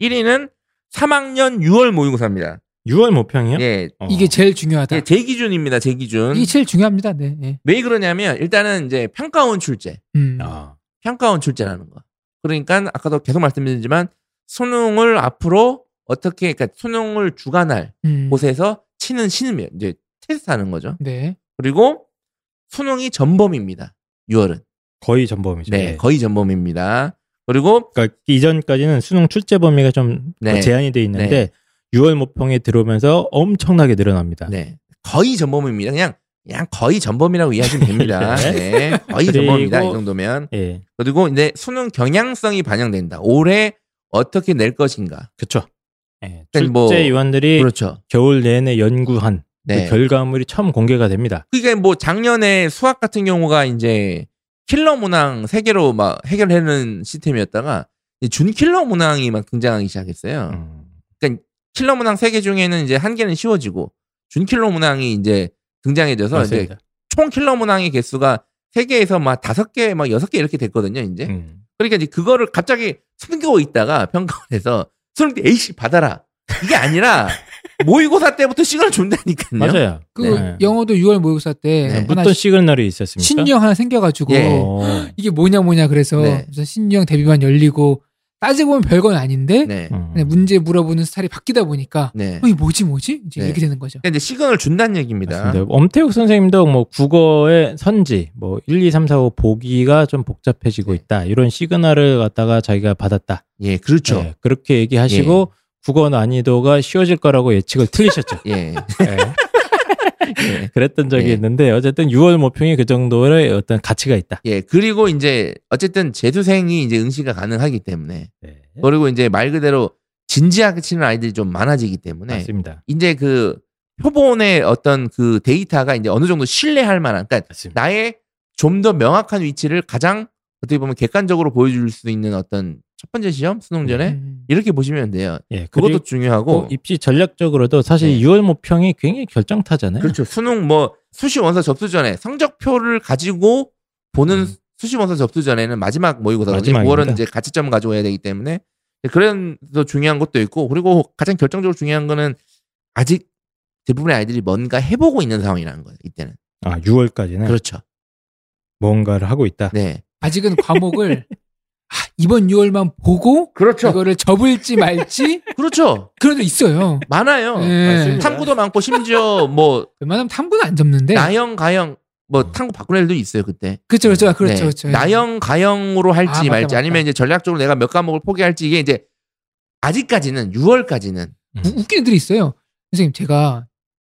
1위는 3학년 6월 모의고사입니다. 6월 모평이요? 예. 어. 이게 제일 중요하다. 예, 제 기준입니다. 제 기준. 이게 제일 중요합니다. 네. 예. 왜 그러냐면 일단은 이제 평가원 출제. 음. 아, 평가원 출제라는 거. 그러니까 아까도 계속 말씀드리지만 수능을 앞으로 어떻게 그러니까 수능을 주관할 음. 곳에서 치는 시는 이제 테스트하는 거죠. 네. 그리고 수능이 전범입니다. 6월은. 거의 전범이죠. 네, 예. 거의 전범입니다. 그리고 그러니까 이전까지는 수능 출제 범위가 좀 네. 제한이 돼 있는데 6월 모평에 들어오면서 엄청나게 늘어납니다. 네, 거의 전범입니다. 그냥 그냥 거의 전범이라고 이해하시면 됩니다. 네. 네, 거의 그리고- 전범입니다. 이 정도면. 예, 그리고 이제 수능 경향성이 반영된다. 올해 어떻게 낼 것인가. 그렇죠. 예, 그러니까 뭐- 출제위원들이 그렇죠. 겨울 내내 연구한 네. 그 결과물이 처음 공개가 됩니다. 그게 뭐 작년에 수학 같은 경우가 이제 킬러 문항 세 개로 막 해결하는 시스템이었다가 이제 준 킬러 문항이 막 등장하기 시작했어요. 음. 그러니까 킬러 문항 세 개 중에는 이제 한 개는 쉬워지고 준 킬러 문항이 이제 등장해져서 이제 맞습니다. 총 킬러 문항의 개수가 세 개에서 막 다섯 개, 막 여섯 개 이렇게 됐거든요. 이제 음. 그러니까 이제 그거를 갑자기 숨기고 있다가 평가원에서 수능 때 에이씨 받아라 이게 아니라 모의고사 때부터 시간을 준다니까요. 맞아요. 그 네. 영어도 6월 모의고사 때 네. 하나 어떤 시그널이 있었습니까? 신유형 하나 생겨가지고 예. 어. 이게 뭐냐 뭐냐 그래서 네. 신유형 데뷔반 열리고 따지고 보면 별건 아닌데 네, 음. 문제 물어보는 스타일이 바뀌다 보니까 네. 어, 이게 뭐지 뭐지 이제 네. 이렇게 되는 거죠. 이제 시간을 준다는 얘기입니다. 맞습니다. 엄태욱 선생님도 뭐 국어의 선지, 뭐 1, 2, 3, 4, 5 보기가 좀 복잡해지고 네. 있다. 이런 시그널을 갖다가 자기가 받았다. 예, 그렇죠. 네, 그렇게 얘기하시고 국어 난이도가 쉬워질 거라고 예측을 틀리셨죠. 예. 네. 예. 그랬던 적이 예. 있는데 어쨌든 6월 모평이 그 정도의 어떤 가치가 있다. 예. 그리고 이제 어쨌든 재수생이 이제 응시가 가능하기 때문에 네. 그리고 이제 말 그대로 진지하게 치는 아이들이 좀 많아지기 때문에 맞습니다. 이제 그 표본의 어떤 그 데이터가 이제 어느 정도 신뢰할 만한 그러니까 맞습니다. 나의 좀 더 명확한 위치를 가장 어떻게 보면 객관적으로 보여줄 수 있는 어떤 첫 번째 시험 수능 전에 음. 이렇게 보시면 돼요. 예, 그것도 중요하고 입시 전략적으로도 사실 네. 6월 모평이 굉장히 결정타잖아요. 그렇죠. 수능 뭐 수시 원서 접수 전에 성적표를 가지고 보는 음. 수시 원서 접수 전에는 마지막 모의고사거든요. 마지막입니다. 9월은 이제 가치점을 가지고 해야 되기 때문에 그래서 중요한 것도 있고 그리고 가장 결정적으로 중요한 거는 아직 대부분의 아이들이 뭔가 해보고 있는 상황이라는 거예요. 이때는 아, 6월까지는 그렇죠. 뭔가를 하고 있다. 네, 아직은 과목을 아, 이번 6월만 보고 그렇죠. 이거를 접을지 말지 그렇죠. 그런 데 있어요. 많아요. 네. 맞습니다. 탐구도 많고 심지어 뭐 웬만하면 탐구는 안 접는데. 나영 가영 뭐 탐구 바꾸는 애들도 있어요 그때. 그렇죠, 그렇죠, 그렇죠, 네. 그렇죠. 나영 가영으로 할지 아, 맞다, 말지 맞다. 아니면 이제 전략적으로 내가 몇 과목을 포기할지 이게 이제 아직까지는 6월까지는 음. 우- 웃긴 애들이 있어요. 선생님, 제가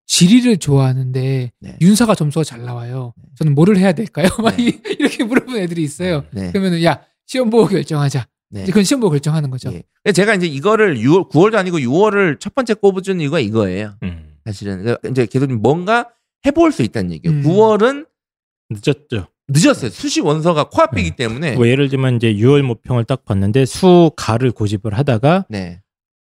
지리를 좋아하는데 네. 윤사가 점수가 잘 나와요. 저는 뭐를 해야 될까요? 막 네. 이- 이렇게 물어보는 애들이 있어요. 네. 그러면은 야 시험 보고 결정하자. 네. 이제 그건 시험 보고 결정하는 거죠. 예. 제가 이제 이거를 6월 9월도 아니고 6월을 첫 번째 꼽아준 이유가 이거예요. 음. 사실은 그러니까 이제 계속 뭔가 해볼 수 있다는 얘기예요. 음. 9월은 늦었죠. 늦었어요. 수시 원서가 코앞이기 때문에. 뭐 예를 들면 이제 6월 모평을 딱 봤는데 수 가를 고집을 하다가 네,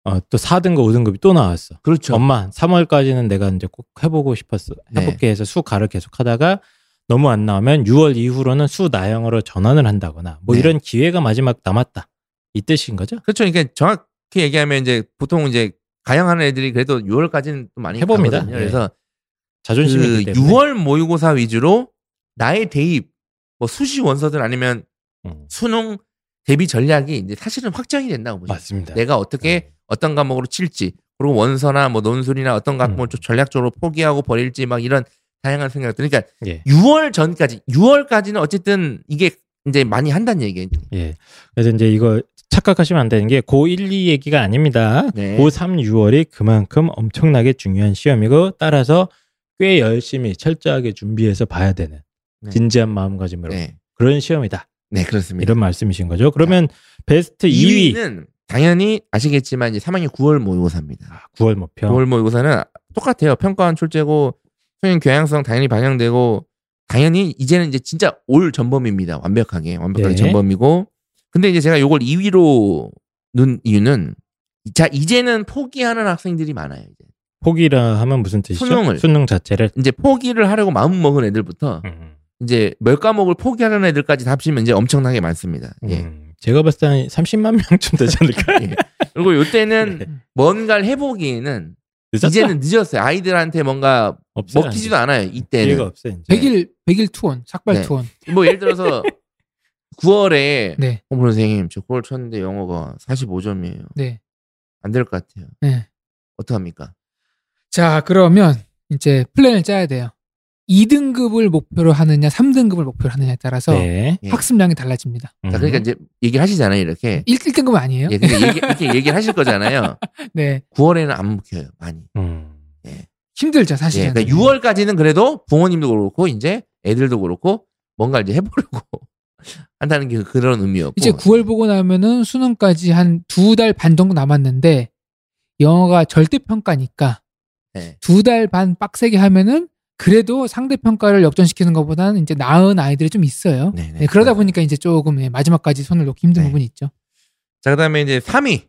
어, 또 4등급, 5등급이 또 나왔어. 그렇죠. 엄마, 3월까지는 내가 이제 꼭 해보고 싶었어. 네. 해볼게 해서 수 가를 계속 하다가 너무 안 나오면 6월 이후로는 수나영으로 전환을 한다거나 뭐 네. 이런 기회가 마지막 남았다. 이 뜻인 거죠? 그렇죠. 그러니까 정확히 얘기하면 이제 보통 이제 가영하는 애들이 그래도 6월까지는 또 많이 해봅니다. 네. 그래서 자존심이 그 있기 때문에. 6월 모의고사 위주로 나의 대입, 뭐 수시 원서들 아니면 음, 수능 대비 전략이 이제 사실은 확정이 된다고 보죠. 맞습니다. 내가 어떻게 어떤 과목으로 칠지 그리고 원서나 뭐 논술이나 어떤 과목을 음. 좀 전략적으로 포기하고 버릴지 막 이런 다양한 생각들. 그러니까 예. 6월 전까지 6월까지는 어쨌든 이게 이제 많이 한다는 얘기예요. 예. 그래서 이제 이거 착각하시면 안 되는 게 고1, 2 얘기가 아닙니다. 네. 고3, 6월이 그만큼 엄청나게 중요한 시험이고 따라서 꽤 열심히 철저하게 준비해서 봐야 되는 네. 진지한 마음가짐으로 네. 그런 시험이다. 네, 그렇습니다. 이런 말씀이신 거죠. 그러면 베스트 2위 2위 는 당연히 아시겠지만 이제 3학년 9월 모의고사입니다. 9월 목표. 9월 모의고사는 똑같아요. 평가원 출제고 수능 교양성 당연히 반영되고 당연히 이제는 이제 진짜 올 전범입니다. 완벽하게 완벽하게 네. 전범이고 근데 이제 제가 요걸 2위로 넣은 이유는 자 이제는 포기하는 학생들이 많아요. 이제. 포기라 하면 무슨 뜻이죠? 수능을. 수능 자체를. 이제 포기를 하려고 마음 먹은 애들부터 음. 이제 몇 과목을 포기하는 애들까지 다 합치면 이제 엄청나게 많습니다. 예. 음. 제가 봤을 때 한 30만 명쯤 되지 않을까? 예. 그리고 요때는 네. 뭔가를 해보기에는 늦었다. 이제는 늦었어요. 아이들한테 뭔가 없어요, 먹히지도 이제. 않아요. 기회가 이때는. 없어요. 이제. 100일 100일 투혼, 삭발 네. 투혼. 뭐 예를 들어서 9월에 네. 어머 선생님 저 9월 쳤는데 영어가 45점이에요. 네. 안 될 것 같아요. 네. 어떡합니까? 자, 그러면 이제 플랜을 짜야 돼요. 2등급을 목표로 하느냐, 3등급을 목표로 하느냐에 따라서 네. 예. 학습량이 달라집니다. 음. 자, 그러니까 이제 얘기를 하시잖아요. 이렇게. 1, 1등급은 아니에요. 예, 근데 얘기, 이렇게 얘기를 하실 거잖아요. 네. 9월에는 안 먹혀요. 많이. 음. 힘들죠, 예, 사실은. 그러니까 6월까지는 그래도 부모님도 그렇고 이제 애들도 그렇고 뭔가 이제 해보려고 한다는 게 그런 의미였고. 이제 9월 보고 나면은 수능까지 한 두 달 반 정도 남았는데 영어가 절대평가니까 네. 두달 반 빡세게 하면은 그래도 상대 평가를 역전시키는 것보다는 이제 나은 아이들이 좀 있어요. 네, 네. 네, 그러다 보니까 이제 조금 예, 마지막까지 손을 놓기 힘든 네. 부분이 있죠. 자, 그 다음에 이제 3위.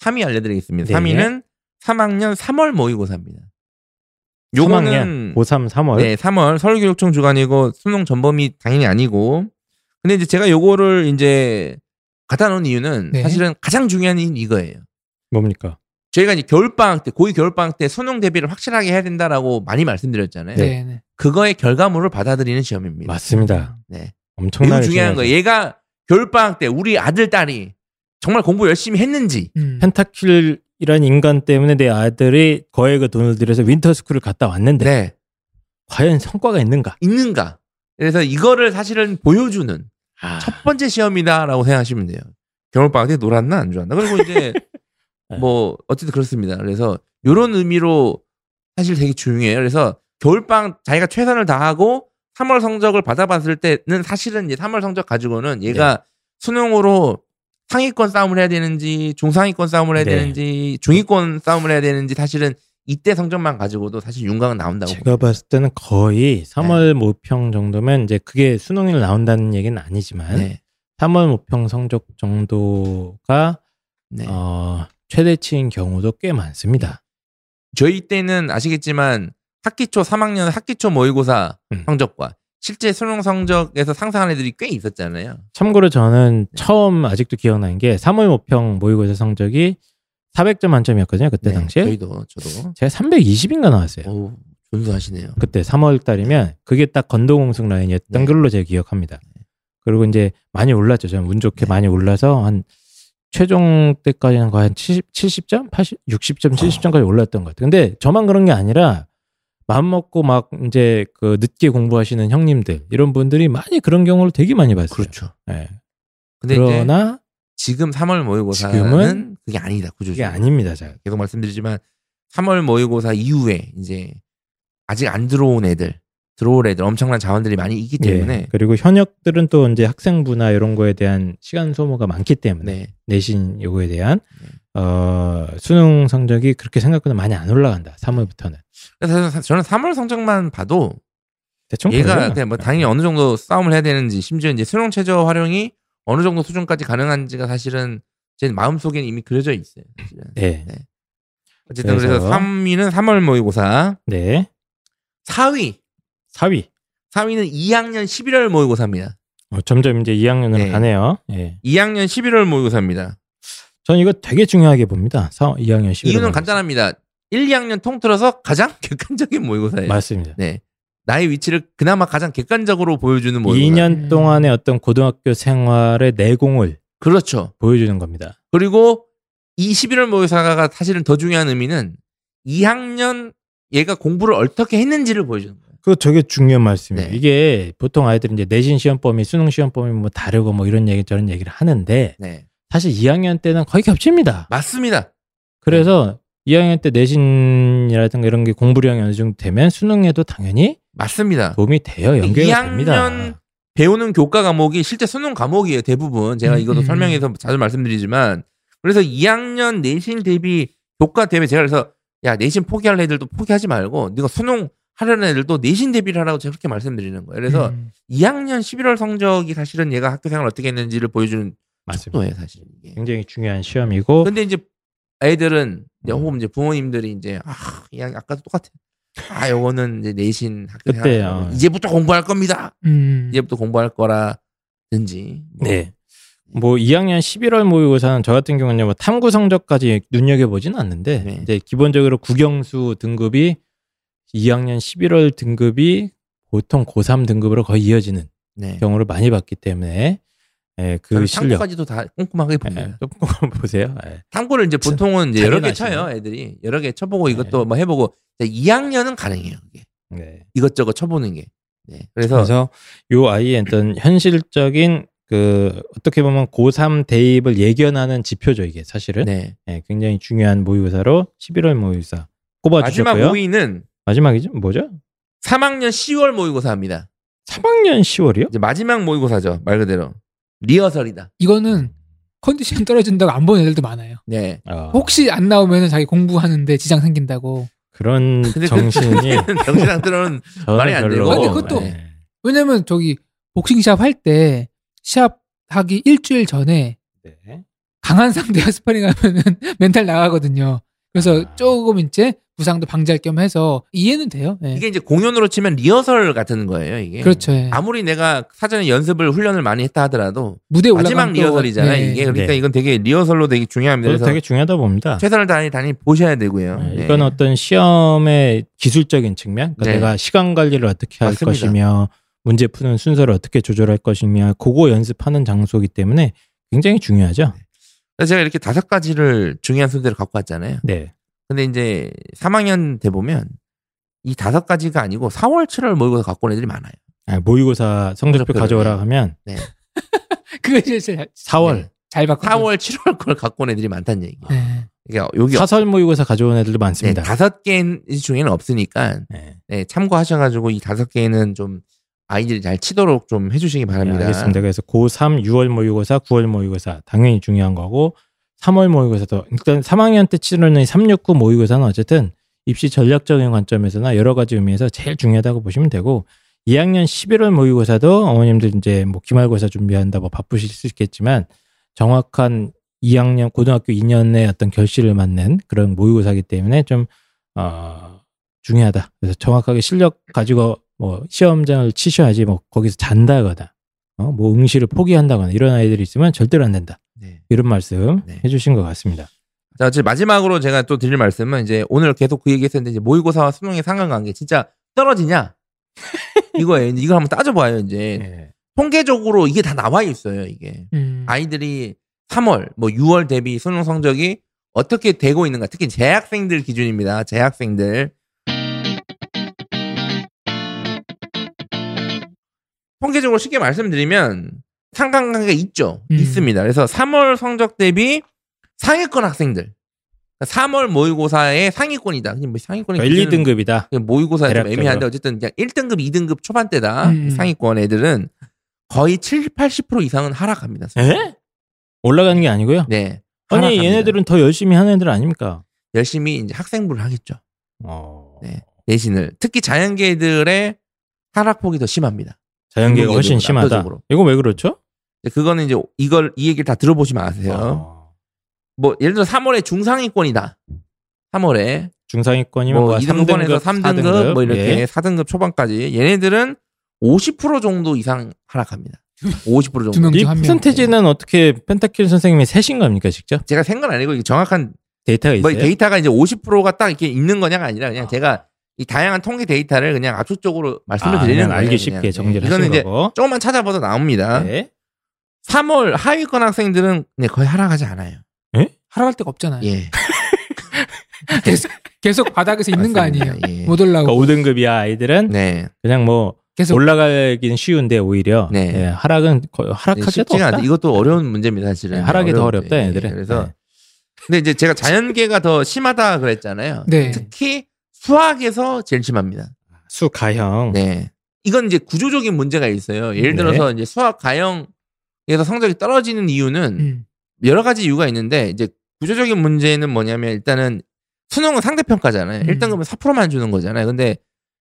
3위 알려드리겠습니다. 네. 3위는 3학년 3월 모의고사입니다. 3학년 요거는 고3 3월. 네, 3월 서울교육청 주관이고 수능 전범이 당연히 아니고. 근데 이제 제가 요거를 이제 갖다 놓은 이유는 네. 사실은 가장 중요한 이유는 이거예요. 뭡니까? 저희가 이제 겨울방학 때, 고2 겨울방학 때 수능 대비를 확실하게 해야 된다라고 많이 말씀드렸잖아요. 네, 네. 그거의 결과물을 받아들이는 시험입니다. 맞습니다. 네. 엄청나게 중요한. 거예요. 얘가 겨울방학 때 우리 아들, 딸이 정말 공부 열심히 했는지, 음. 펜타킬이라는 인간 때문에 내 아들이 거액의 돈을 들여서 윈터스쿨을 갔다 왔는데 네. 과연 성과가 있는가? 있는가. 그래서 이거를 사실은 보여주는 아, 첫 번째 시험이다라고 생각하시면 돼요. 겨울방학 때 놀았나 안 좋았나. 그리고 이제 네. 뭐 어쨌든 그렇습니다. 그래서 이런 의미로 사실 되게 중요해요. 그래서 겨울방학 자기가 최선을 다하고 3월 성적을 받아봤을 때는 사실은 이제 3월 성적 가지고는 얘가 네. 수능으로 상위권 싸움을 해야 되는지 중상위권 싸움을 해야 네. 되는지 중위권 싸움을 해야 되는지 사실은 이때 성적만 가지고도 사실 윤곽은 나온다고 제가 봤을 때는 거의 3월 모평 정도면 이제 그게 수능일 나온다는 얘기는 아니지만 네. 3월 모평 성적 정도가 네. 어, 최대치인 경우도 꽤 많습니다. 저희 때는 아시겠지만 학기초 3학년 학기초 모의고사 음. 성적과 실제 수능 성적에서 상상한 애들이 꽤 있었잖아요. 참고로 저는 네. 처음 아직도 기억나는 게 3월 모평 모의고사 성적이 400점 만점이었거든요. 그때 네, 당시에. 저희도 저도 제가 320인가 나왔어요. 오 준수하시네요. 그때 3월 달이면 그게 딱 건도공숙 라인이었던 네. 걸로 제가 기억합니다. 그리고 이제 많이 올랐죠. 저는 운 좋게 네. 많이 올라서 한 최종 때까지는 거의 한 70, 70점, 80, 60점, 70점까지 올랐던 것 같아요. 근데 저만 그런 게 아니라 마음 먹고 막 이제 그 늦게 공부하시는 형님들 이런 분들이 많이 그런 경우를 되게 많이 봤어요. 그렇죠. 예. 근데 그러나 지금 3월 모의고사는 지금은 그게 아니다. 구조적으로. 그게 아닙니다. 제가. 계속 말씀드리지만 3월 모의고사 이후에 이제 아직 안 들어온 애들, 들어올 애들 엄청난 자원들이 많이 있기 때문에 예. 그리고 현역들은 또 이제 학생부나 이런 거에 대한 시간 소모가 많기 때문에 네. 내신 요거에 대한 네. 어, 수능 성적이 그렇게 생각보다 많이 안 올라간다. 3월부터는. 그래서 사- 저는 3월 성적만 봐도 대충 얘가. 그냥 뭐 당연히 어느 정도 싸움을 해야 되는지 심지어 이제 수능 최저 활용이 어느 정도 수준까지 가능한지가 사실은 제 마음속에는 이미 그려져 있어요. 사실은. 네. 네. 어쨌든 그래서 그래서 3위는 3월 모의고사, 네. 4위 4위. 4위는 2학년 11월 모의고사입니다. 어, 점점 이제 2학년으로 네. 가네요. 예. 2학년 11월 모의고사입니다. 저는 이거 되게 중요하게 봅니다. 4, 2학년 11월. 이유는 간단합니다. 1, 2학년 통틀어서 가장 객관적인 모의고사예요. 맞습니다. 네. 나의 위치를 그나마 가장 객관적으로 보여주는 모의고사. 2년 동안의 어떤 고등학교 생활의 내공을 그렇죠. 보여주는 겁니다. 그리고 이 11월 모의고사가 사실은 더 중요한 의미는 2학년 얘가 공부를 어떻게 했는지를 보여주는 거예요. 그거 되게 중요한 말씀이에요. 네. 이게 보통 아이들이 이제 내신 시험 범위, 수능 시험 범위 뭐 다르고 뭐 이런 얘기 저런 얘기를 하는데 네. 사실 2학년 때는 거의 겹칩니다. 맞습니다. 그래서 2학년 때 내신이라든가 이런 게 공부량이 어느 정도 되면 수능에도 당연히 맞습니다. 도움이 돼요. 연계가 2학년 됩니다. 배우는 교과 과목이 실제 수능 과목이에요. 대부분. 제가 음, 이것도 음. 설명해서 자주 말씀드리지만 그래서 2학년 내신 대비 교과 대비 제가 그래서 야 내신 포기할 애들도 포기하지 말고 네가 수능 하려는 애들도 내신 대비를 하라고 제가 그렇게 말씀드리는 거예요. 그래서 음. 2학년 11월 성적이 사실은 얘가 학교 생활 어떻게 했는지를 보여주는 맞습니다. 사실. 이게. 굉장히 중요한 시험이고 근데 이제 애들은 이제 음. 혹은 이제 부모님들이 이제 아, 그냥 아까도 똑같아. 아, 요거는 이제 내신 학교 그때, 생활 어. 이제부터 공부할 겁니다. 음. 이제부터 공부할 거라든지. 뭐. 네. 뭐 2학년 11월 모의고사는 저 같은 경우는 뭐 탐구 성적까지 눈여겨 보지는 않는데 네. 이제 기본적으로 국영수 등급이 2학년 11월 등급이 보통 고3 등급으로 거의 이어지는 네. 경우를 많이 봤기 때문에 예, 그 저는 실력 탐구까지도 다 꼼꼼하게 봅니다. 예, 조금 보세요. 예. 탐구를 이제 보통은 이제 여러 개. 쳐요, 애들이. 여러 개 쳐보고 네. 이것도 뭐 해보고. 2학년은 가능해요, 그게. 네. 이것저것 쳐보는 게. 네. 그래서, 그래서 요 아이의 어떤 현실적인 그 어떻게 보면 고3 대입을 예견하는 지표죠 이게 사실은 네. 예, 굉장히 중요한 모의고사로 11월 모의고사 마지막 꼽아주셨고요. 모의는 마지막이죠? 뭐죠? 3학년 10월 모의고사입니다. 3학년 10월이요? 이제 마지막 모의고사죠, 말 그대로. 리허설이다. 이거는 컨디션 떨어진다고 안 보는 애들도 많아요. 네. 어, 혹시 안 나오면 자기 공부하는데 지장 생긴다고. 그런 근데 정신이 그 정신상들은 저는 말이 안 되고. 근데 그것도 네. 왜냐면 저기 복싱 시합 할때 시합 하기 일주일 전에 네. 강한 상대와 스파링 하면은 멘탈 나가거든요. 그래서 아. 조금 이제 부상도 방지할 겸 해서 이해는 돼요. 예. 이게 이제 공연으로 치면 리허설 같은 거예요, 이게. 그렇죠. 예. 아무리 내가 사전에 연습을 훈련을 많이 했다 하더라도 무대 올라가면 마지막 또- 리허설이잖아요, 네. 이게. 그러니까 네. 이건 되게 리허설로 되게 중요합니다. 그래서 되게 중요하다 봅니다. 최선을 다해 다니 보셔야 되고요. 네, 네. 이건 어떤 시험의 기술적인 측면, 그러니까 네. 내가 시간 관리를 어떻게 할 맞습니다. 것이며 문제 푸는 순서를 어떻게 조절할 것이며 그거 연습하는 장소이기 때문에 굉장히 중요하죠. 제가 이렇게 다섯 가지를 중요한 순서대로 갖고 왔잖아요. 네. 근데 이제 3학년 돼 보면 이 다섯 가지가 아니고 4월, 7월 모의고사 갖고 온 애들이 많아요. 아, 모의고사 성적표 가져오라 네. 하면 그거 제일 잘, 4월 네. 잘 바꿔. 4월, 7월 걸 갖고 온 애들이 많다는 얘기예요. 네. 그러니까 여기 사설 모의고사 가져온 애들도 네, 많습니다. 다섯 개 중에는 없으니까 네. 네, 참고하셔가지고 이 다섯 개는 좀 아이들이 잘 치도록 좀 해주시기 바랍니다. 네, 알겠습니다. 그래서 고3 6월 모의고사, 9월 모의고사 당연히 중요한 거고 3월 모의고사도 일단 3학년 때 치르는 369 모의고사는 어쨌든 입시 전략적인 관점에서나 여러 가지 의미에서 제일 중요하다고 보시면 되고 2학년 11월 모의고사도 어머님들 이제 뭐 기말고사 준비한다 뭐 바쁘실 수 있겠지만 정확한 2학년 고등학교 2년의 어떤 결실을 맞는 그런 모의고사이기 때문에 좀 어, 중요하다. 그래서 정확하게 실력 가지고 뭐 시험장을 치셔야지 뭐 거기서 잔다거나 어, 뭐 응시를 포기한다거나 이런 아이들이 있으면 절대로 안 된다. 네. 이런 말씀 네. 해주신 것 같습니다. 자, 이제 마지막으로 제가 또 드릴 말씀은 이제 오늘 계속 그 얘기했었는데 이제 모의고사와 수능의 상관관계 진짜 떨어지냐 이거예요. 이거 한번 따져봐요. 이제 네. 통계적으로 이게 다 나와 있어요. 이게 음. 아이들이 3월, 뭐 6월 대비 수능 성적이 어떻게 되고 있는가. 특히 재학생들 기준입니다. 재학생들. 통계적으로 쉽게 말씀드리면 상관 관계가 있죠. 음. 있습니다. 그래서 3월 성적 대비 상위권 학생들. 3월 모의고사의 상위권이다. 뭐 상위권이 그러니까 1, 2등급이다. 모의고사 좀. 애매한데 어쨌든 그냥 1등급, 2등급 초반대다. 음. 상위권 애들은 거의 70, 80% 이상은 하락합니다. 에? 올라가는 게 아니고요. 네. 아니 하락합니다. 얘네들은 더 열심히 하는 애들 아닙니까? 열심히 이제 학생부를 하겠죠. 어... 네. 내신을. 특히 자연계 애들의 하락폭이 더 심합니다. 자연계가 훨씬 심하다. 압도적으로. 이거 왜 그렇죠? 그거는 이제 이걸 이 얘기를 다 들어보시면 아세요. 어... 뭐 예를 들어 3월에 중상위권이다. 3월에 중상위권이면 뭐뭐 2등급에서 3등급, 4등급, 뭐 이렇게 예. 4등급 초반까지 얘네들은 50% 정도 이상 하락합니다. 50% 정도. 이. 퍼센테지는 어떻게 펜타킬 선생님이 세신 겁니까 직접? 제가 센건 아니고 이게 정확한 데이터가 뭐 있어요? 데이터가 이제 50%가 딱 이렇게 있는 거냐가 아니라 그냥 제가 이 다양한 통계 데이터를 그냥 압축적으로 말씀을 아, 드리는 거예요. 알기 그냥. 쉽게 네. 정리를 이거는 이제 거고. 조금만 찾아봐도 나옵니다. 네. 3월 하위권 학생들은 네, 거의 하락하지 않아요. 하락할 데가 없잖아요. 예. 계속, 계속 바닥에서 있는 거 아니에요. 맞습니다. 예. 못 올라오고 그러니까 5등급이야 아이들은 네. 그냥 뭐 계속 올라가기는 쉬운데 오히려 네. 예, 하락은 거의 네, 없다. 않다. 이것도 어려운 문제입니다, 사실은. 네, 하락이 더 어렵다 문제. 얘들은. 그래서 네. 근데 이제 제가 자연계가 더 심하다 그랬잖아요. 네. 특히 수학에서 제일 심합니다. 수 가형 네. 이건 이제 구조적인 문제가 있어요. 예를 네. 들어서 이제 수학 가형에서 성적이 떨어지는 이유는 음. 여러 가지 이유가 있는데 이제 구조적인 문제는 뭐냐면 일단은 수능은 상대평가잖아요. 음. 1등급은 4%만 주는 거잖아요. 근데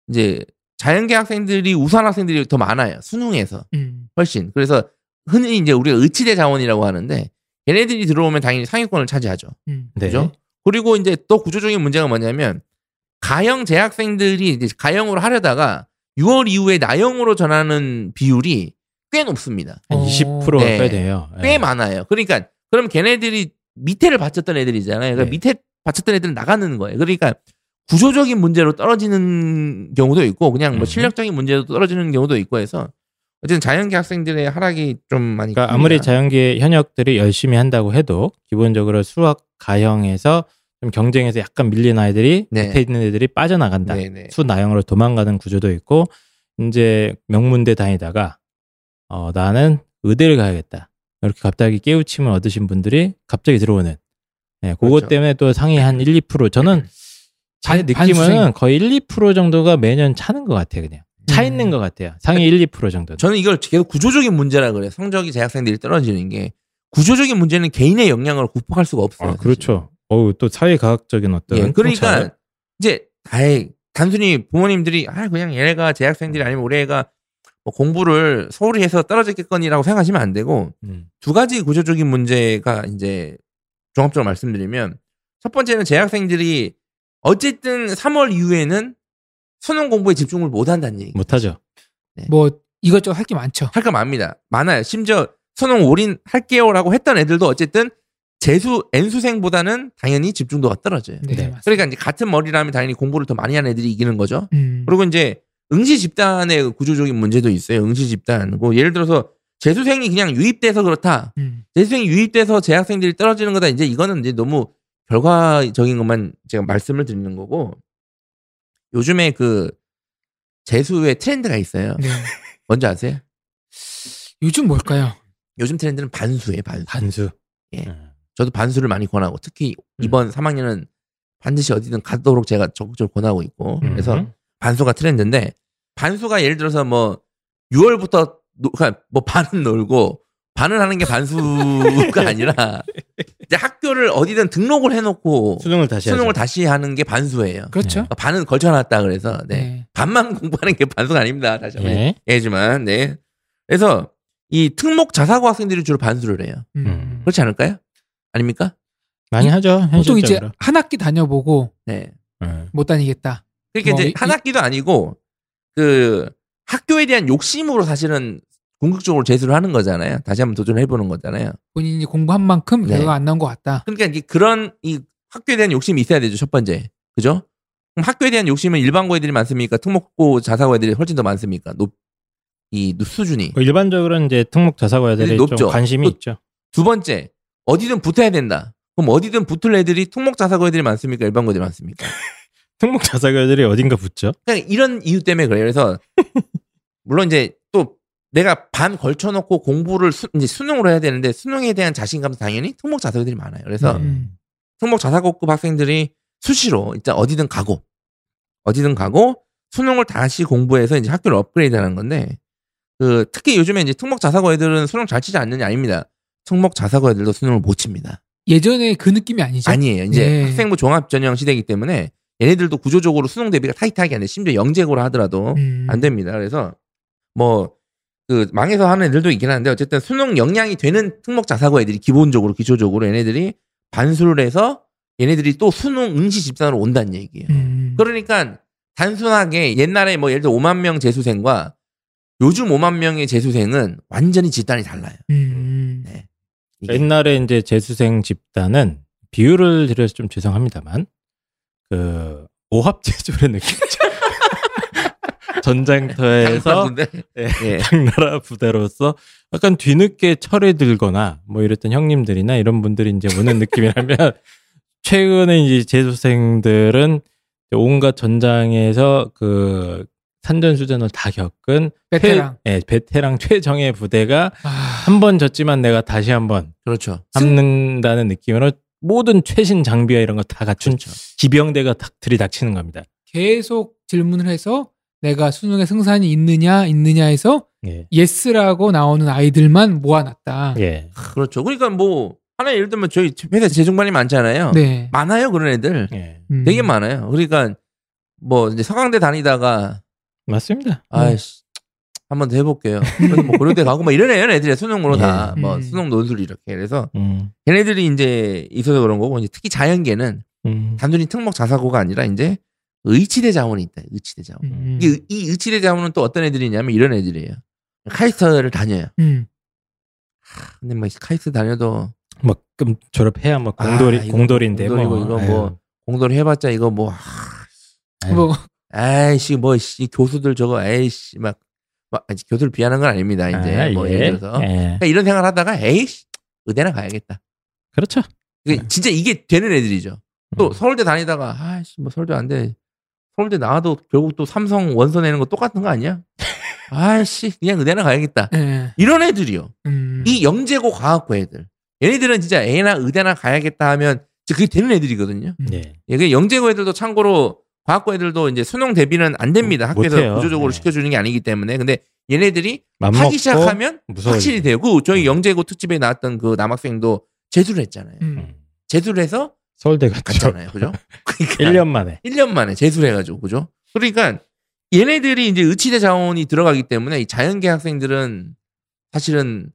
이제 자연계 학생들이 우수한 학생들이 더 많아요. 수능에서 음. 훨씬. 그래서 흔히 이제 우리가 의치대 자원이라고 하는데 얘네들이 들어오면 당연히 상위권을 차지하죠. 음. 네. 그죠? 그리고 이제 또 구조적인 문제가 뭐냐면 가형 재학생들이 이제 가형으로 하려다가 6월 이후에 나형으로 전하는 비율이 꽤 높습니다. 한 어. 20%가 네. 꽤 돼요. 꽤 예. 많아요. 그러니까 그럼 걔네들이 밑에를 받쳤던 애들이잖아요. 그러니까 네. 밑에 받쳤던 애들은 나가는 거예요. 그러니까 구조적인 문제로 떨어지는 경우도 있고 그냥 뭐 음. 실력적인 문제로 떨어지는 경우도 있고 해서 어쨌든 자연계 학생들의 하락이 좀 많이 그러니까 큽니다. 아무리 자연계 현역들이 열심히 한다고 해도 기본적으로 수학 가형에서 좀 경쟁에서 약간 밀린 아이들이 네. 밑에 있는 애들이 빠져나간다. 네네. 수나형으로 도망가는 구조도 있고 이제 명문대 다니다가 어 나는 의대를 가야겠다. 이렇게 갑자기 깨우침을 얻으신 분들이 갑자기 들어오는. 네, 그것 그렇죠. 때문에 또 상위 한 1, 2% 저는 제 반- 느낌은 반수생. 거의 1, 2% 정도가 매년 차는 것 같아요, 그냥. 차 음. 있는 것 같아요. 상위 1, 2% 정도. 저는 이걸 계속 구조적인 문제라 그래요. 성적이 재학생들이 떨어지는 게 구조적인 문제는 개인의 역량으로 극복할 수가 없어요. 아. 그렇죠. 어우, 또 사회과학적인 어떤. 예, 그러니까 통찰. 이제 아예 단순히 부모님들이 아 그냥 얘네가 재학생들이 아니면 우리 애가 뭐 공부를 소홀히 해서 떨어졌겠거니라고 생각하시면 안 되고 음. 두 가지 구조적인 문제가 이제 종합적으로 말씀드리면 첫 번째는 재학생들이 어쨌든 3월 이후에는 수능 공부에 집중을 못 한다는 얘기. 못 하죠. 뭐 이것저것 할 게 많죠. 할 거 많습니다. 많아요. 심지어 수능 올인 할게요라고 했던 애들도 어쨌든 재수 N수생보다는 당연히 집중도가 떨어져요. 네, 네. 맞습니다. 그러니까 이제 같은 머리라면 당연히 공부를 더 많이 하는 애들이 이기는 거죠. 음. 그리고 이제 응시 집단의 구조적인 문제도 있어요. 응시 집단. 뭐 예를 들어서 재수생이 그냥 유입돼서 그렇다. 음. 재수생이 유입돼서 재학생들이 떨어지는 거다. 이제 이거는 이제 너무 결과적인 것만 제가 말씀을 드리는 거고 요즘에 그 재수의 트렌드가 있어요. 네. 뭔지 아세요? 요즘 뭘까요? 요즘 트렌드는 반수예요. 반수. 반수. 예. 음. 저도 반수를 많이 권하고 특히 음. 이번 3학년은 반드시 어디든 가도록 제가 적극적으로 권하고 있고 음. 그래서 반수가 트렌드인데 반수가 예를 들어서 뭐 6월부터 노, 그러니까 뭐 반은 놀고 반을 하는 게 반수가 아니라 이제 학교를 어디든 등록을 해놓고 수능을 다시 수능을 하죠. 다시 하는 게 반수예요. 그렇죠. 그러니까 반은 걸쳐놨다 그래서 네. 네. 반만 공부하는 게 반수가 아닙니다. 다시 한번 예. 얘기지만 네. 그래서 이 특목 자사고 학생들이 주로 반수를 해요. 음. 음. 그렇지 않을까요? 아닙니까? 많이 하죠. 보통 이제 현실적으로. 한 학기 다녀보고 네. 음. 못 다니겠다. 그러니까 뭐 이제 이- 한 학기도 아니고 그 학교에 대한 욕심으로 사실은 궁극적으로 재수를 하는 거잖아요. 다시 한번 도전해 보는 거잖아요. 본인이 공부한 만큼 네. 결과가 안 나온 것 같다. 그러니까 이제 그런 이 학교에 대한 욕심이 있어야 되죠. 첫 번째. 그죠? 그럼 학교에 대한 욕심은 일반고 애들이 많습니까? 특목고 자사고 애들이 훨씬 더 많습니까? 높, 이 수준이. 그 일반적으로 이제 특목 자사고 애들이 높죠. 좀 관심이 또- 있죠. 두 번째, 어디든 붙어야 된다. 그럼 어디든 붙을 애들이 특목 자사고 애들이 많습니까? 일반고 애들이 많습니까? 특목 자사고 애들이 어딘가 붙죠. 그냥 이런 이유 때문에 그래요. 그래서 물론 이제 또 내가 반 걸쳐놓고 공부를 수, 이제 수능으로 해야 되는데 수능에 대한 자신감도 당연히 특목 자사고들이 많아요. 그래서 음. 특목 자사고급 학생들이 수시로 일단 어디든 가고 어디든 가고 수능을 다시 공부해서 이제 학교를 업그레이드하는 건데 그 특히 요즘에 이제 특목 자사고 애들은 수능 잘 치지 않느냐 아닙니다. 특목 자사고 애들도 수능을 못 칩니다. 예전에 그 느낌이 아니죠. 아니에요. 이제 네. 학생부 종합 전형 시대이기 때문에 얘네들도 구조적으로 수능 대비가 타이트하게 안 돼. 심지어 영재고로 하더라도 음. 안 됩니다. 그래서 뭐 그 망해서 하는 애들도 있긴 한데 어쨌든 수능 역량이 되는 특목 자사고 애들이 기본적으로 기초적으로 얘네들이 반수를 해서 얘네들이 또 수능 응시 집단으로 온다는 얘기예요. 음. 그러니까 단순하게 옛날에 뭐 예를 들어 5만 명 재수생과 요즘 5만 명의 재수생은 완전히 집단이 달라요. 음. 네. 이게 옛날에 이제 재수생 집단은 비율을 들여서 좀 죄송합니다만 그 오합제졸의 느낌이죠. 전쟁터에서. 예. 예. 당나라 부대로서 약간 뒤늦게 철에 들거나 뭐 이랬던 형님들이나 이런 분들이 이제 오는 느낌이라면 최근에 이제 재수생들은 온갖 전장에서 그 산전수전을 다 겪은 베테랑. 최, 예, 베테랑 최정예 부대가 아, 한번 졌지만 내가 다시 한번 그렇죠. 삼는다는 느낌으로 모든 최신 장비와 이런 거 다 갖춘 그렇죠. 기병대가 딱 들이닥치는 겁니다. 계속 질문을 해서 내가 수능에 승산이 있느냐 있느냐 해서 예. yes라고 나오는 아이들만 모아놨다. 예. 그렇죠. 그러니까 뭐 하나 예를 들면 저희 회사 재중반이 많잖아요. 네. 많아요 그런 애들. 예. 음. 되게 많아요. 그러니까 뭐 이제 서강대 다니다가 맞습니다. 아이씨 한번 더 해볼게요. 그래서 뭐 고려대 가고 막 이런 애는 애들이 수능으로 다 예. 뭐 음. 수능 논술 이렇게 그래서 음. 걔네들이 이제 있어서 그런 거고 이제 특히 자연계는 음. 단순히 특목 자사고가 아니라 이제 의치대 자원이 있다. 의치대 자원. 음. 이, 이 의치대 자원은 또 어떤 애들이냐면 이런 애들이에요. 카이스트를 다녀요. 음. 근데 뭐 카이스트 다녀도 막 그럼 졸업해야 뭐 공돌이 아, 공돌인데 공돌이고 뭐 이거 뭐 공돌이 해봤자 이거 뭐 아유, 뭐 아이씨 뭐 씨 교수들 저거 아이씨 막, 막 교수를 비하는 건 아닙니다 이제 아, 뭐 예. 예를 들어서 예. 그러니까 이런 생각을 하다가 에이씨 의대나 가야겠다. 그렇죠. 이게 진짜 이게 되는 애들이죠. 또 음. 서울대 다니다가 아이씨 뭐 서울대 안 돼. 서울대 나와도 결국 또 삼성 원서 내는 거 똑같은 거 아니야? 아이씨 그냥 의대나 가야겠다. 예. 이런 애들이요. 음. 이 영재고 과학고 애들. 얘네들은 진짜 A나 의대나 가야겠다 하면 그게 되는 애들이거든요. 네. 이게 영재고 애들도 참고로 과학고 애들도 이제 수능 대비는 안 됩니다. 못- 학교에서 못해요. 구조적으로 네. 시켜주는 게 아니기 때문에. 근데 얘네들이 맘 하기 시작하면 무서워지죠. 확실히 돼요. 그 저희 영재고 특집에 나왔던 그 남학생도 재수를 했잖아요. 음. 음. 재수를 해서 서울대 갔죠. 갔잖아요. 그죠? 그러니까 1년 만에. 1년 만에 재수를 해가지고 그죠? 그러니까 얘네들이 이제 의치대 자원이 들어가기 때문에 이 자연계 학생들은 사실은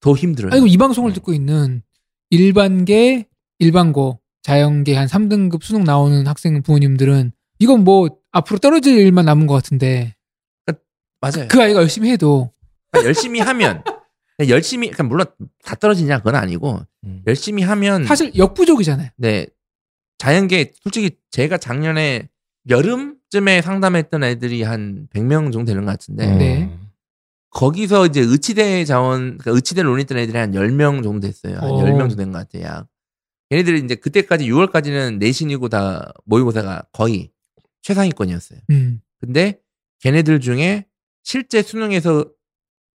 더 힘들어요. 아이고 이 방송을 네. 듣고 있는 일반계, 일반고, 자연계 한 3등급 수능 나오는 학생 부모님들은 이건 뭐 앞으로 떨어질 일만 남은 것 같은데 맞아요. 그 아이가 열심히 해도 그러니까 열심히 하면 열심히 그러니까 물론 다 떨어지냐 그건 아니고 음. 열심히 하면 사실 역부족이잖아요. 네 자연계 솔직히 제가 작년에 여름쯤에 상담했던 애들이 한 100명 정도 되는 것 같은데 음. 네. 거기서 이제 의치대 자원 그러니까 의치대를 논했던 애들이 한 10명 정도 됐어요. 한 오. 10명 정도 된 것 같아요. 약. 얘네들이 이제 그때까지 6월까지는 내신이고 다 모의고사가 거의 최상위권이었어요. 음. 근데 걔네들 중에 실제 수능에서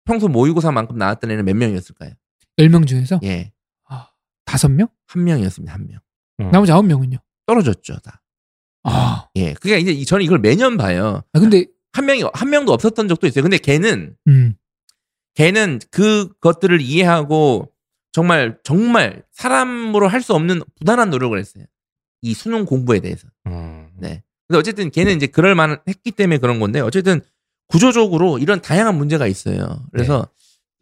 평소 모의고사만큼 나왔던 애는 몇 명이었을까요? 10명 중에서 예. 아, 5명? 한 명이었습니다. 한 명. 음. 나머지 9명은요. 떨어졌죠, 다. 아, 예. 그러니까 이제 이- 저는 이걸 매년 봐요. 아, 근데 한 명이 한 명도 없었던 적도 있어요. 근데 걔는 음. 걔는 그것들을 이해하고 정말 정말 사람으로 할 수 없는 부단한 노력을 했어요. 이 수능 공부에 대해서. 음. 네. 근데 어쨌든 걔는 이제 그럴 만한 했기 때문에 그런 건데 어쨌든 구조적으로 이런 다양한 문제가 있어요. 그래서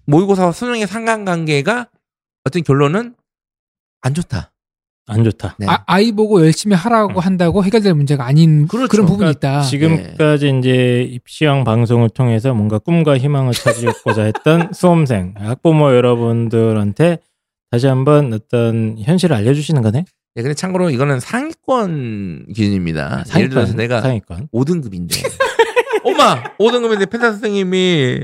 모의고사와 수능의 상관관계가 어떤 결론은 안 좋다. 안 좋다. 네. 아, 아이 보고 열심히 하라고 한다고 해결될 문제가 아닌 그렇죠. 그런 부분이 그러니까 있다. 지금까지 이제 입시왕 방송을 통해서 뭔가 꿈과 희망을 찾으고자 했던 수험생, 학부모 여러분들한테 다시 한번 어떤 현실을 알려주시는 거네. 네, 근데 참고로 이거는 상위권 기준입니다. 예를 들어서 내가 상위권. 5등급인데. 엄마! 5등급인데 펜타 선생님이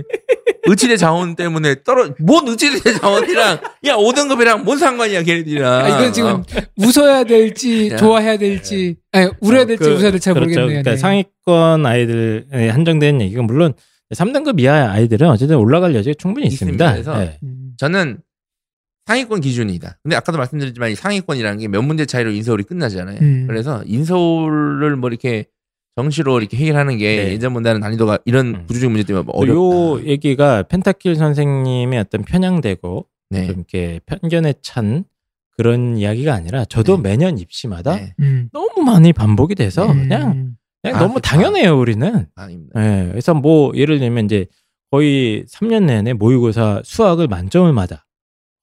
의치대 자원 때문에 떨어, 뭔 의치대 자원이랑, 야, 5등급이랑 뭔 상관이야, 걔네들이랑. 아, 이건 지금 어. 웃어야 될지 야. 좋아해야 될지 아니 울어야 될지 그- 웃어야 될지 잘 그렇죠. 모르겠네요. 그러니까 네. 상위권 아이들에 한정된 얘기가 물론 3등급 이하 아이들은 어쨌든 올라갈 여지가 충분히 있습니다. 있습니다. 그래서 네. 음. 저는 상위권 기준이다. 근데 아까도 말씀드렸지만 이 상위권이라는 게 몇 문제 차이로 인서울이 끝나잖아요. 음. 그래서 인서울을 뭐 이렇게 정시로 이렇게 해결하는 게 네. 예전보다는 난이도가 이런 음. 구조적인 문제 때문에 뭐요 어렵다. 얘기가 펜타킬 선생님의 어떤 편향되고 네. 좀 이렇게 편견에 찬 그런 이야기가 아니라 저도 네. 매년 입시마다 네. 음. 너무 많이 반복이 돼서 음. 그냥, 그냥 아, 너무 그쵸. 당연해요 우리는. 아닙니다. 예, 그래서 뭐 예를 들면 이제 거의 3년 내내 모의고사 수학을 만점을 맞아.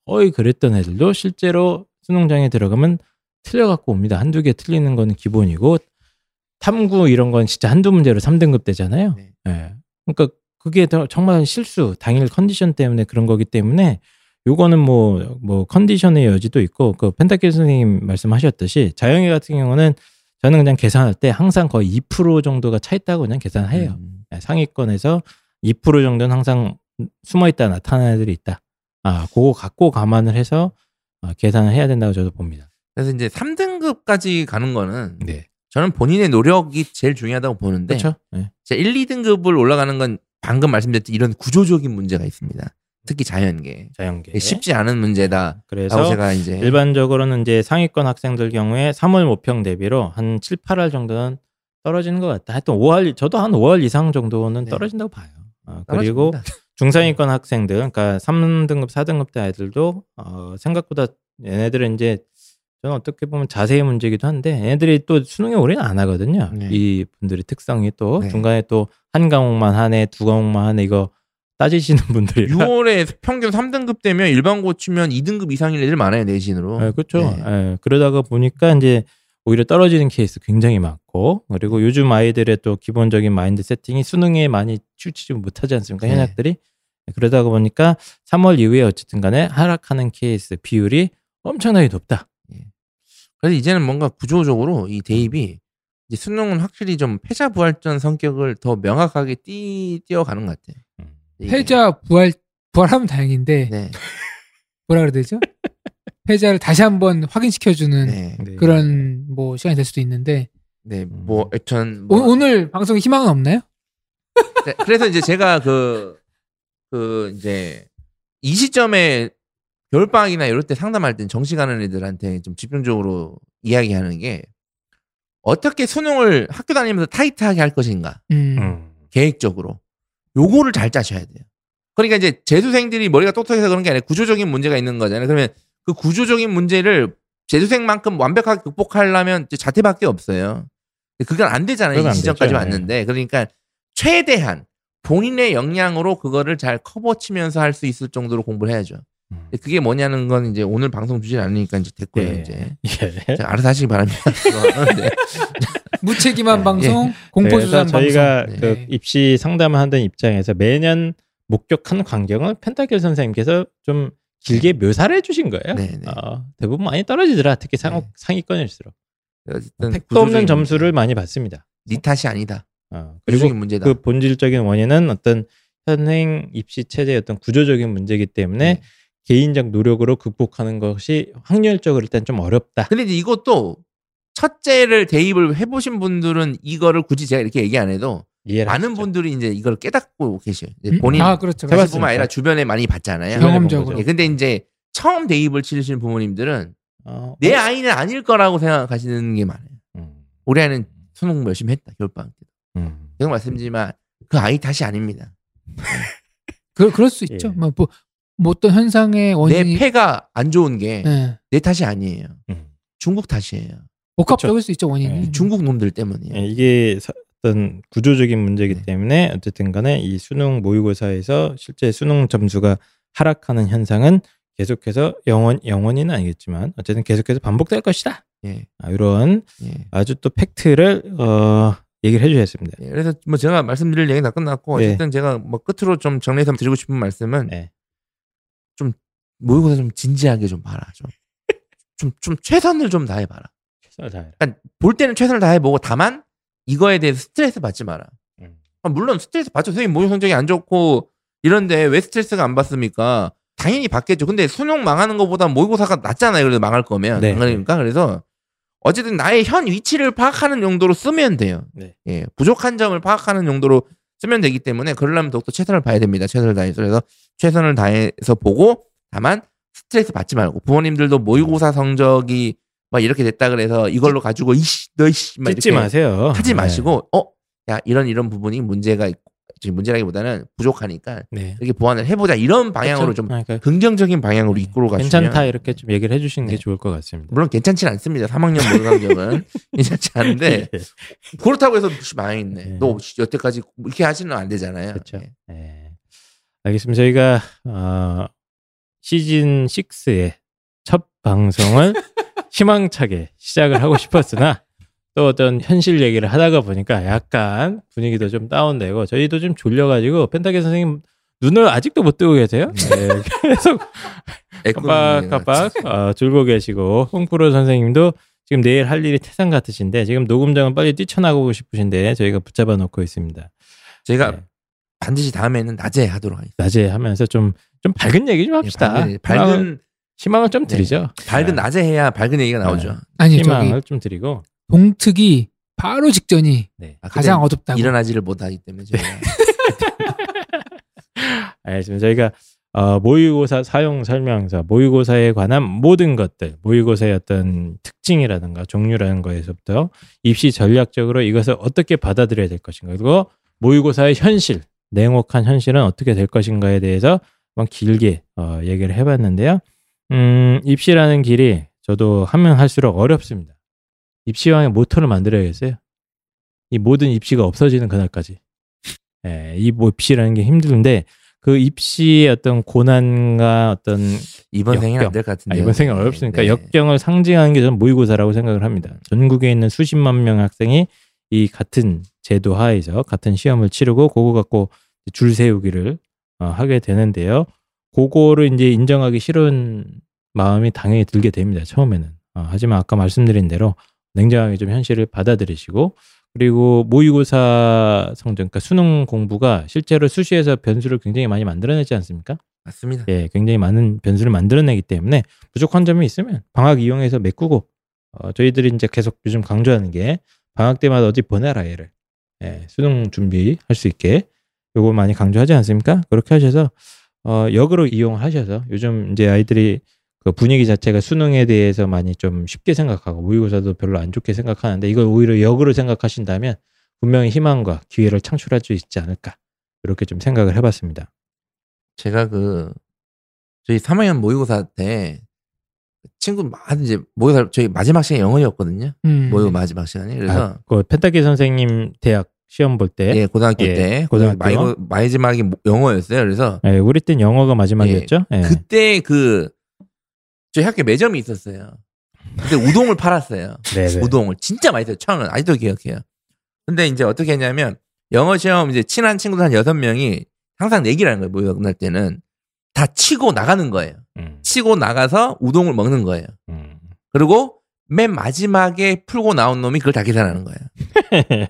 거의 그랬던 애들도 실제로 수능장에 들어가면 틀려갖고 옵니다. 한두 개 틀리는 건 기본이고 탐구 이런 건 진짜 한두 문제로 3등급 되잖아요. 네. 예. 그러니까 그게 더 정말 실수, 당일 컨디션 때문에 그런 거기 때문에 요거는 뭐, 뭐 컨디션의 여지도 있고 그 펜타킬 선생님 말씀하셨듯이 자영이 같은 경우는 저는 그냥 계산할 때 항상 거의 2% 정도가 차 있다고 그냥 계산해요. 음. 네, 상위권에서 2% 정도는 항상 숨어 있다 나타나는 애들이 있다. 아, 그거 갖고 감안을 해서 어, 계산을 해야 된다고 저도 봅니다. 그래서 이제 3등급까지 가는 거는 네. 저는 본인의 노력이 제일 중요하다고 보는데 그렇죠. 네. 제 1, 2등급을 올라가는 건 방금 말씀드렸듯이 이런 구조적인 문제가 있습니다. 특히 자연계. 자연계. 쉽지 않은 문제다라고 그래서 제가 이제 일반적으로는 이제 상위권 학생들 경우에 3월 모평 대비로 한 7, 8월 정도는 떨어지는 것 같다. 하여튼 5월 저도 한 5월 이상 정도는 네. 떨어진다고 봐요. 어, 그리고. 중상위권 학생들, 그러니까 3등급, 4등급 대 아이들도 어, 생각보다 얘네들은 이제 저는 어떻게 보면 자세의 문제이기도 한데 얘네들이 또 수능에 올해는 안 하거든요. 네. 이 분들의 특성이 또 네. 중간에 또 한 과목만 하네, 두 과목만 하네 이거 따지시는 분들이 6월에 평균 3등급 되면 일반 고 치면 2등급 이상인 애들 많아요 내신으로. 네, 그렇죠. 네. 예, 그러다가 보니까 이제 오히려 떨어지는 케이스 굉장히 많고 그리고 요즘 아이들의 또 기본적인 마인드 세팅이 수능에 많이 치우치지 못하지 않습니까 네. 현역들이 그러다 보니까 3월 이후에 어쨌든 간에 하락하는 케이스 비율이 엄청나게 높다. 그래서 이제는 뭔가 구조적으로 이 대입이 이제 수능은 확실히 좀 패자 부활전 성격을 더 명확하게 띄, 띄어가는 것 같아. 이게. 패자 부활 부활하면 다행인데 네. 뭐라 그래야 되죠? 패자를 다시 한번 확인시켜주는 네. 네. 그런 뭐 시간이 될 수도 있는데 네. 뭐, 음. 여튼. 오, 뭐, 오 늘 방송에 희망은 없나요? 네, 그래서 이제 제가 그, 그, 이제, 이 시점에 겨울방학이나 이럴 때 상담할 땐 정시 가는 애들한테 좀 집중적으로 이야기하는 게 어떻게 수능을 학교 다니면서 타이트하게 할 것인가. 음. 음. 계획적으로. 요거를 잘 짜셔야 돼요. 그러니까 이제 재수생들이 머리가 똑똑해서 그런 게 아니라 구조적인 문제가 있는 거잖아요. 그러면 그 구조적인 문제를 재수생만큼 완벽하게 극복하려면 이제 자퇴밖에 없어요. 그건 안 되잖아요. 그건 이안 시점까지 되죠. 왔는데. 그러니까 최대한 본인의 역량으로 그거를 잘 커버치면서 할 수 있을 정도로 공부를 해야죠. 음. 그게 뭐냐는 건 이제 오늘 방송 주지 않으니까 이제 됐고요. 예. 이제 예. 알아서 하시기 바랍니다. 네. 무책임한 네. 방송, 그래서 공포수산 저희가 방송. 그 네. 입시 상담을 하는 입장에서 매년 목격한 광경을 펜타길 선생님께서 좀 길게 묘사를 해주신 거예요. 네, 네. 어, 대부분 많이 떨어지더라. 특히 상, 네. 상위권일수록 어쨌든 택도 없는 점수를 문제. 많이 받습니다. 네 탓이 아니다. 어, 그리고 그리고 문제다. 그 본질적인 원인은 어떤 현행 입시 체제의 어떤 구조적인 문제이기 때문에 네. 개인적 노력으로 극복하는 것이 확률적으로 일단 좀 어렵다. 근데 이제 이것도 첫째를 대입을 해보신 분들은 이거를 굳이 제가 이렇게 얘기 안 해도 이해를 많은 하시죠. 분들이 이제 이걸 깨닫고 계셔요. 이제 음? 본인 아 그렇죠. 해봤습니까? 아니라 주변에 많이 봤잖아요. 경험적으로. 예, 근데 이제 처음 대입을 치르시는 부모님들은 어, 내 아이는 아닐 거라고 생각하시는 게 많아요. 음, 우리 아이는 수능 열심히 했다 겨울방학 때. 음. 계속 말씀드리지만 그 아이 탓이 아닙니다. 그, 그럴 수 있죠. 예. 뭐, 뭐, 뭐 어떤 현상의 원인이 내 패가 안 좋은 게내 예. 탓이 아니에요. 음. 중국 탓이에요. 복합적일 수 있죠 원인이. 예. 중국 놈들 때문이에요. 예, 이게 사- 어떤 구조적인 문제이기 네. 때문에 어쨌든 간에 이 수능 모의고사에서 실제 수능 점수가 하락하는 현상은 계속해서 영원 영원히는 아니겠지만 어쨌든 계속해서 반복될 것이다. 예, 아, 이런 예. 아주 또 팩트를 어, 얘기를 해주셨습니다. 예, 그래서 뭐 제가 말씀드릴 얘기는 다 끝났고 네. 어쨌든 제가 뭐 끝으로 좀 정리해서 드리고 싶은 말씀은 네. 좀 모의고사 좀 진지하게 좀 봐라 좀. 좀, 좀 최선을 좀 다해봐라. 최선을 다해라. 그러니까 볼 때는 최선을 다해보고 다만 이거에 대해서 스트레스 받지 마라. 음. 아, 물론 스트레스 받죠. 선생님 모의 성적이 안 좋고 이런데 왜 스트레스가 안 받습니까? 당연히 받겠죠. 근데 수능 망하는 것보다 모의고사가 낫잖아요. 그래도 망할 거면. 네. 안 그러니까 그래서 어쨌든 나의 현 위치를 파악하는 용도로 쓰면 돼요. 네. 예, 부족한 점을 파악하는 용도로 쓰면 되기 때문에 그러려면 더욱더 최선을 다해야 됩니다. 최선을 다해서 그래서 최선을 다해서 보고 다만 스트레스 받지 말고 부모님들도 모의고사 성적이 막 이렇게 됐다 그래서 이걸로 가지고 이씨 너이씨 막 찢지 마세요. 하지 네. 마시고 어야 이런 이런 부분이 문제가 있고 지금 문제라기보다는 부족하니까 네. 이렇게 보완을 해보자 이런 방향으로 그렇죠? 좀 그러니까 긍정적인 방향으로 이끌어 가시면 괜찮다 이렇게 좀 얘기를 해주시는 게 네. 좋을 것 같습니다. 물론 괜찮지는 않습니다. 3학년 모의 강정은 괜찮지 않은데 예. 그렇다고 해서 씨, 망했네. 네. 너 씨, 여태까지 이렇게 하시는 안 되잖아요. 그렇죠. 예. 네. 알겠습니다. 저희가 어, 시즌 6의 첫 방송을 희망차게 시작을 하고 싶었으나 또 어떤 현실 얘기를 하다가 보니까 약간 분위기도 좀 다운되고 저희도 좀 졸려가지고 펜타게 선생님 눈을 아직도 못 뜨고 계세요. 네. 계속 깜빡깜빡 어, 졸고 계시고 홍프로 선생님도 지금 내일 할 일이 태산 같으신데 지금 녹음장은 빨리 뛰쳐나가고 싶으신데 저희가 붙잡아 놓고 있습니다. 제가 네. 반드시 다음에는 낮에 하도록 하겠습니다. 낮에 하면서 좀, 좀 밝은 얘기 좀 합시다. 밝은, 밝은, 희망을 좀 네. 드리죠. 밝은 네. 낮에 해야 밝은 얘기가 나오죠. 아니 저기 희망을 좀 드리고. 동특이 바로 직전이 네. 아, 가장 어둡다고. 일어나지를 못하기 때문에 제가 알겠습니다. 저희가 어, 모의고사 사용 설명서, 모의고사에 관한 모든 것들, 모의고사의 어떤 특징이라든가 종류라는 거에서부터 입시 전략적으로 이것을 어떻게 받아들여야 될 것인가, 그리고 모의고사의 현실, 냉혹한 현실은 어떻게 될 것인가에 대해서 한번 길게 어, 얘기를 해봤는데요. 음, 입시라는 길이 저도 하면 할수록 어렵습니다. 입시왕의 모토를 만들어야겠어요. 이 모든 입시가 없어지는 그날까지. 예, 이 뭐 입시라는 게 힘든데 그 입시의 어떤 고난과 어떤 이번 생에는 역경. 안될것 아, 같은데. 이번 생은 어렵으니까 네. 역경을 상징하는 게 저는 모의고사라고 생각을 합니다. 전국에 있는 수십만 명의 학생이 이 같은 제도 하에서 같은 시험을 치르고 그거 갖고 줄 세우기를 어, 하게 되는데요. 그거를 이제 인정하기 싫은 마음이 당연히 들게 됩니다. 처음에는. 어, 하지만 아까 말씀드린 대로 냉정하게 좀 현실을 받아들이시고 그리고 모의고사 성적, 그러니까 수능 공부가 실제로 수시에서 변수를 굉장히 많이 만들어내지 않습니까? 맞습니다. 예, 굉장히 많은 변수를 만들어내기 때문에 부족한 점이 있으면 방학 이용해서 메꾸고 어, 저희들이 이제 계속 요즘 강조하는 게 방학 때마다 어디 보내라 얘를 예, 수능 준비할 수 있게 요거 많이 강조하지 않습니까? 그렇게 하셔서 어, 역으로 이용하셔서 요즘 이제 아이들이 그 분위기 자체가 수능에 대해서 많이 좀 쉽게 생각하고 모의고사도 별로 안 좋게 생각하는데 이걸 오히려 역으로 생각하신다면 분명히 희망과 기회를 창출할 수 있지 않을까 이렇게 좀 생각을 해봤습니다. 제가 그 저희 3학년 모의고사 때 친구 많은 이제 모의고사 저희 마지막 시간이 영어였거든요. 음. 모의고 마지막 시간이 그래서 아, 그 펜타키 선생님 대학 시험 볼 때, 예 고등학교 예, 때 고등학교. 마지막 마지막이 모- 영어였어요. 그래서 예, 우리 땐 영어가 마지막이었죠. 예. 그때 그 저희 학교 매점이 있었어요. 그때 우동을 팔았어요. 네네. 우동을 진짜 맛있어요. 처음은 아직도 기억해요. 근데 이제 어떻게 했냐면 영어 시험 이제 친한 친구들 한 여섯 명이 항상 내기를 하는 거예요. 모의가 끝날 때는 다 치고 나가는 거예요. 음, 치고 나가서 우동을 먹는 거예요. 음. 그리고 맨 마지막에 풀고 나온 놈이 그걸 다 계산하는 거예요.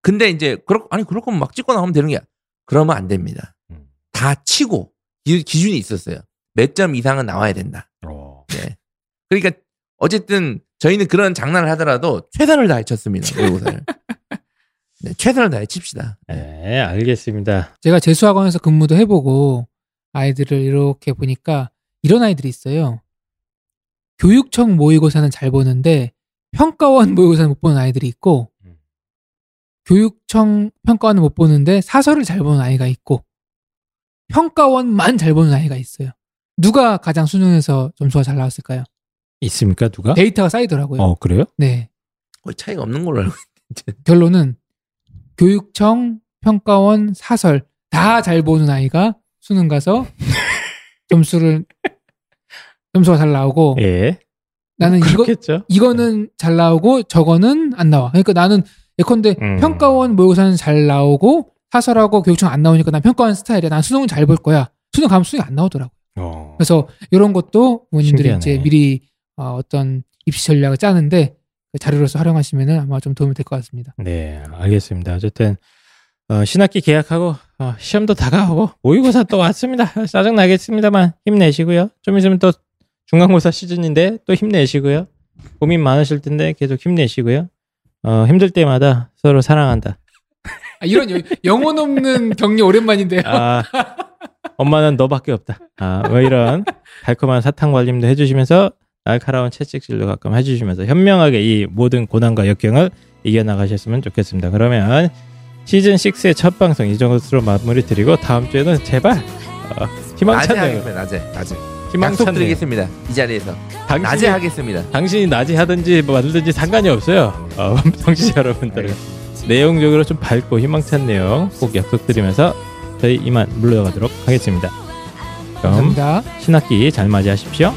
근데 이제 그렇 아니 그럴 거면 막 찍고 나오면 되는 게 그러면 안 됩니다. 음. 다 치고 기, 기준이 있었어요. 몇 점 이상은 나와야 된다. 어. 네. 그러니까 어쨌든 저희는 그런 장난을 하더라도 최선을 다해 쳤습니다. 모의고사를. 네, 최선을 다해 칩시다. 네, 알겠습니다. 제가 재수학원에서 근무도 해보고 아이들을 이렇게 보니까 이런 아이들이 있어요. 교육청 모의고사는 잘 보는데 평가원 모의고사는 못 보는 아이들이 있고 음. 교육청 평가원은 못 보는데 사설을 잘 보는 아이가 있고 평가원만 잘 보는 아이가 있어요. 누가 가장 수능에서 점수가 잘 나왔을까요? 있습니까, 누가? 데이터가 쌓이더라고요. 어, 그래요? 네. 거의 차이가 없는 걸로 알고 있는데. 결론은 교육청, 평가원, 사설 다 잘 보는 아이가 수능 가서 점수를 점수가 잘 나오고 예. 나는 이거 그렇겠죠. 이거는 잘 나오고 저거는 안 나와. 그러니까 나는 예컨대 음. 평가원 모의고사는 잘 나오고 사설하고 교육청 안 나오니까 난 평가원 스타일이야. 난 수능은 잘 볼 거야. 수능 가면 수능이 안 나오더라고. 어. 그래서 이런 것도 부모님들이. 이제 미리 어, 어떤 입시 전략을 짜는데 그 자료로서 활용하시면 아마 좀 도움이 될 것 같습니다. 네, 알겠습니다. 어쨌든 어, 신학기 계약하고 어, 시험도 다가오고 모의고사 또 왔습니다. 짜증 나겠습니다만 힘내시고요. 좀 있으면 또 중간고사 시즌인데 또 힘내시고요. 고민 많으실 텐데 계속 힘내시고요. 어, 힘들 때마다 서로 사랑한다. 아, 이런 여- 영혼 없는 격려 오랜만인데요. 아, 엄마는 너밖에 없다. 아, 뭐 이런 달콤한 사탕 관림도 해주시면서 날카로운 채찍질도 가끔 해주시면서 현명하게 이 모든 고난과 역경을 이겨나가셨으면 좋겠습니다. 그러면 시즌 6의 첫 방송 이 정도로 마무리 드리고 다음 주에는 제발 어, 낮에 희망찬 내용, 하겠습니다. 낮에. 낮에. 희망찬 내용. 약속드리겠습니다. 이 자리에서. 낮에 당신이, 하겠습니다. 당신이 낮에 하든지 뭐 하든지 상관이 없어요. 어, 청취자 여러분들은 내용적으로 좀 밝고 희망찬 내용 꼭 약속드리면서 저희 이만 물러가도록 하겠습니다. 그럼 감사합니다. 신학기 잘 맞이하십시오.